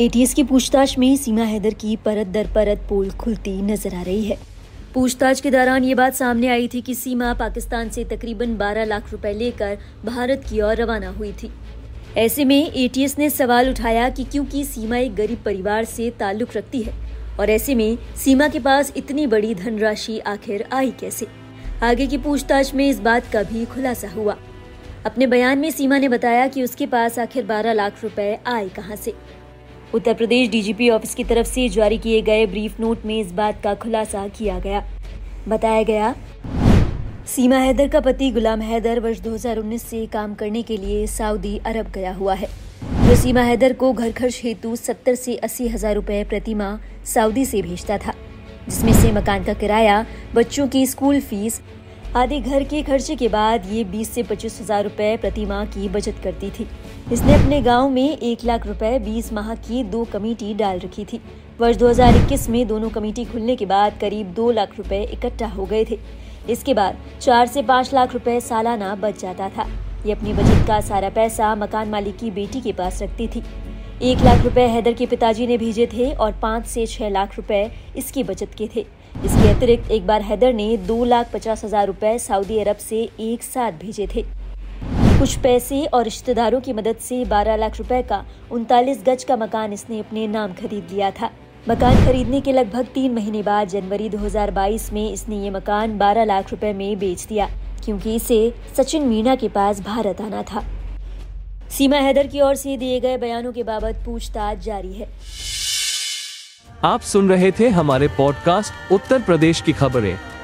ATS की पूछताछ में सीमा हैदर की परत दर परत पोल खुलती नज़र आ रही है। पूछताछ के दौरान ये बात सामने आई थी कि सीमा पाकिस्तान से तकरीबन 12 लाख रुपए लेकर भारत की ओर रवाना हुई थी। ऐसे में एटीएस ने सवाल उठाया कि क्योंकि सीमा एक गरीब परिवार से ताल्लुक रखती है? और ऐसे में सीमा के पास इतनी बड़ी धनराशि आखिर आई कैसे? आगे की पूछताछ में इस बात का भी खुलासा हुआ। अपने बयान में सीमा ने बताया कि उसके पास आखिर 12 लाख रुपए आए कहाँ से? उत्तर प्रदेश डीजीपी ऑफ़िस की तरफ़ से जारी किए गए ब्रीफ नोट में इस बात का खुलासा किया गया। बताया गया, सीमा हैदर का पति गुलाम हैदर वर्ष 2019 से काम करने के लिए सऊदी अरब गया हुआ है। जो सीमा हैदर को घर खर्च हेतु 70 से अस्सी हज़ार रुपए प्रति माह सऊदी से भेजता था, जिसमें से मकान का किराया, बच्चों की स्कूल फ़ीस आदि घर के खर्चे के बाद ये 20 से पच्चीस हज़ार रूपए प्रति माह की बचत करती थी। इसने अपने गाँव में एक लाख रुपए 20 माह की दो कमेटी डाल रखी थी। वर्ष 2021 में दोनों कमेटी खुलने के बाद करीब दो लाख रुपए इकट्ठा हो गए थे। इसके बाद चार से पाँच लाख रुपए सालाना बच जाता था। ये अपनी बचत का सारा पैसा मकान मालिक की बेटी के पास रखती थी। एक लाख रुपए हैदर के पिताजी ने भेजे थे और पाँच से छह लाख रुपए इसकी बचत के थे। इसके अतिरिक्त एक बार हैदर ने दो लाख पचास हज़ार रुपए सऊदी अरब से एक साथ भेजे थे। कुछ पैसे और रिश्तेदारों की मदद से 12 लाख रुपए का उनतालीस गज का मकान इसने अपने नाम खरीद लिया था। मकान खरीदने के लगभग तीन महीने बाद जनवरी 2022 में इसने ये मकान 12 लाख रुपए में बेच दिया, क्योंकि इसे सचिन मीणा के पास भारत आना था। सीमा हैदर की ओर से दिए गए बयानों के बाबत पूछताछ जारी है। आप सुन रहे थे हमारे पॉडकास्ट उत्तर प्रदेश की खबरें।